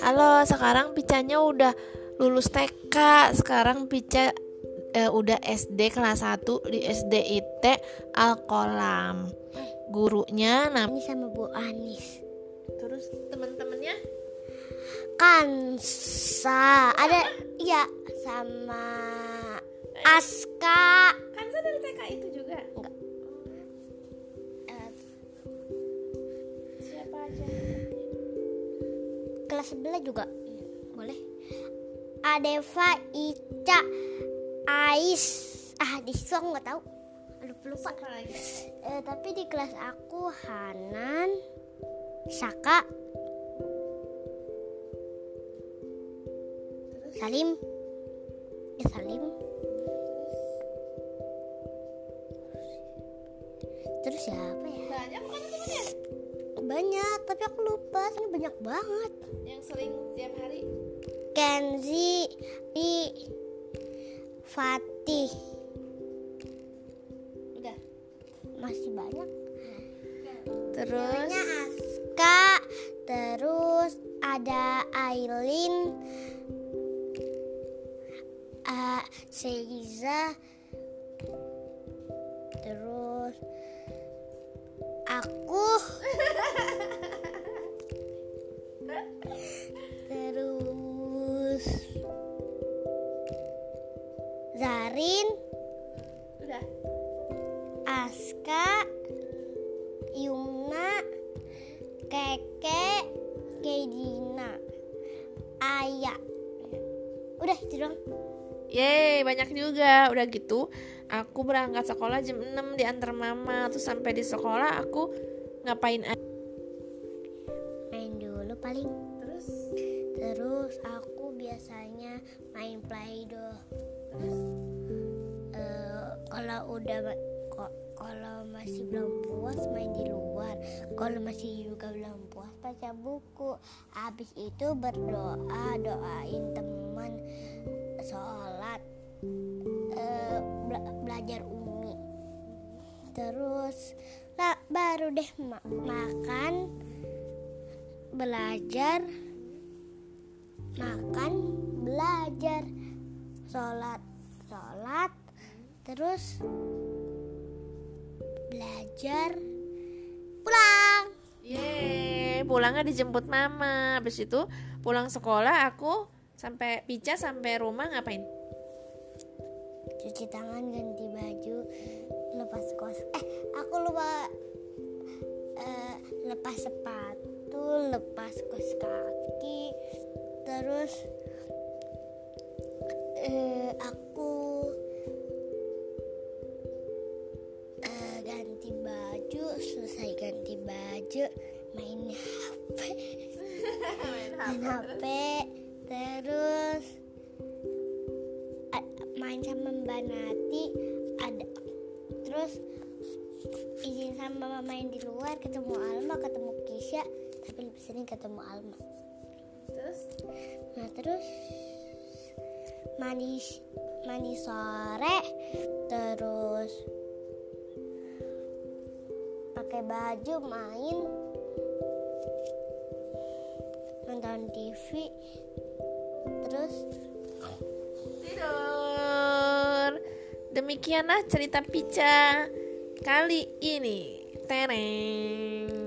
Halo, sekarang Picanya udah lulus TK. Sekarang Pica eh, udah SD kelas 1 di SD IT Alkolam. Gurunya Ini sama Bu Anis. Terus teman-temannya Kansa. Ada ya sama Aska. Kansa dari TK itu juga. Enggak. Kelas sebelah juga. Boleh. Adeva, Ica, Ais. Ah, di situ aku nggak tahu. Aduh, lupa. Eh, tapi di kelas aku Hanan, Saka, Salim, ya Salim. Terus siapa ya? banyak bukan temennya Banyak, tapi aku lupa. Ini banyak banget. yang sering tiap hari. Kenzi, di Fatih, Udah. masih banyak. Terus Aska, terus ada Aileen, uh, Seiza, terus aku, terus Zarin, udah. Aska, Yumna, Keke, Kedina, Aya. Udah itu doang. Yeay, banyak juga. Udah gitu, aku berangkat sekolah jam 6 diantar mama. Terus sampai di sekolah aku ngapain aja. Terus aku biasanya main Play-Doh. Eh, kalau udah kalau masih belum puas main di luar. Kalau masih juga belum puas baca buku. Habis itu berdoa, doain teman, sholat, eh, bela- belajar umi. Terus lah baru deh ma- makan, belajar, makan, belajar, sholat, sholat, terus belajar, pulang. Yeay, pulangnya dijemput mama. Habis itu pulang sekolah aku sampai Pica sampai rumah ngapain? Cuci tangan, ganti baju, lepas kos. Eh, aku lupa eh, lepas sepatu, lepas kos kaki, terus eh, aku eh, ganti baju, selesai ganti baju, main HP, main HP, terus main sama Mbak Nati, ada terus izin sama mama main di luar, ketemu Alma, ketemu Kisha, tapi lebih sering ketemu Alma. Terus Nah terus mandi mandi sore terus pakai baju main nonton TV terus tidur. Demikianlah cerita Pica kali ini. Tereng.